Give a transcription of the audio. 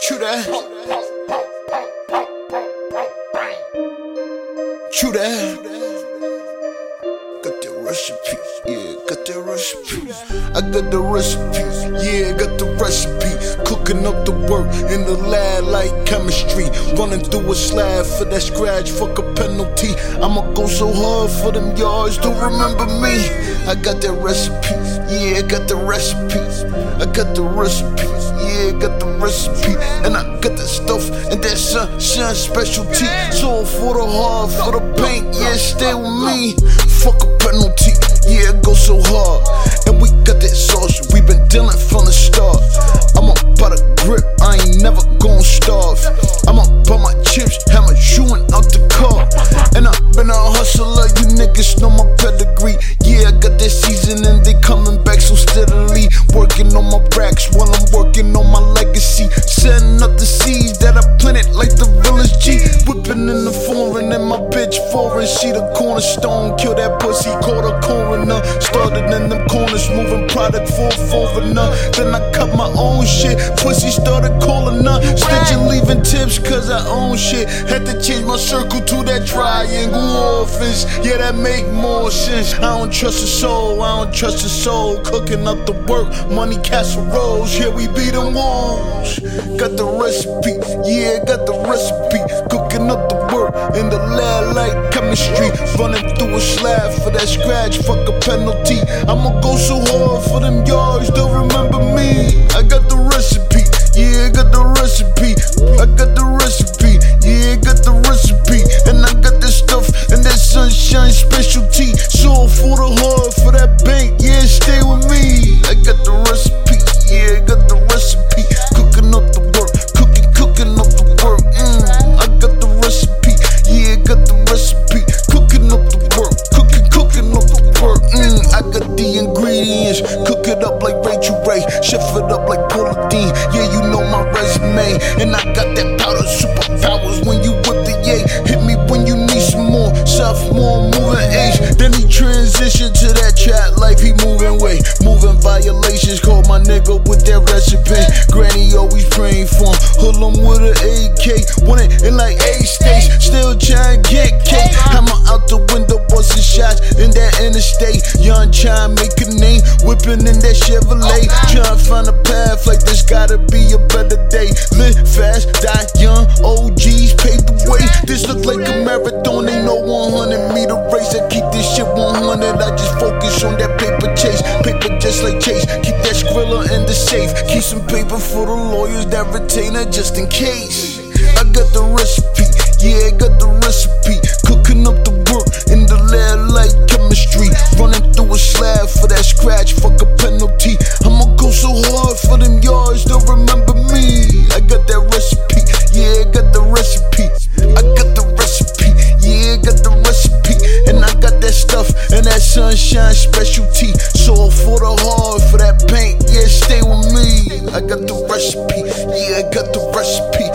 True that. True that. Got the recipe, yeah, got the recipe. I got the recipe, yeah, got the recipe. Cooking up the work in the lab like chemistry. Running through a slab for that scratch, fuck a penalty. I'ma go so hard for them yards, don't remember me. I got that recipe, yeah, got the recipe. I got the recipe, yeah, got recipe. And I got that stuff and that sunshine specialty. So for the hard, for the paint, yeah, stay with me. Fuck a penalty, yeah, it go so hard. And we got that sauce, we been dealing from the start. I'm by the grip, I ain't never gonna starve. She the cornerstone, kill that pussy, call the coroner. Started in them corners, moving product for a foreigner. Then I cut my own shit, pussy started calling her. Stitching, leaving tips cause I own shit. Had to change my circle to that triangle office. Yeah, that make more sense. I don't trust a soul, I don't trust a soul. Cooking up the work, money casseroles. Yeah, we beat them walls. Got the recipe, yeah, got the recipe. Cooking up in the lab like chemistry. Running through a slab for that scratch, fuck a penalty. I'ma go so hard for them yards, Dean. Yeah, you know my resume, and I got that powder superpowers when you whip the yay. Hit me when you need some more, sophomore moving age. Then he transitioned to that chat life, he moving way, moving violations. Called my nigga with that recipe. Granny always praying for him. Hood him with an AK, want it in like in that interstate. Young Chime make a name, whipping in that Chevrolet. Trying to find a path like this gotta be a better day. Live fast, die young. OGs paved the way. This look like a marathon, ain't no 100 meter race. I keep this shit 100. I just focus on that paper chase. Paper just like Chase. Keep that skrilla in the safe. Keep some paper for the lawyers that retain it just in case. I got the recipe, yeah, I got the recipe. hard for that scratch, fuck a penalty. I'ma go so hard for them yards, they'll remember me. I got that recipe, yeah, I got the recipe. I got the recipe, yeah, I got the recipe. And I got that stuff and that sunshine specialty. So for the hard, for that paint, yeah, stay with me. I got the recipe, yeah, I got the recipe.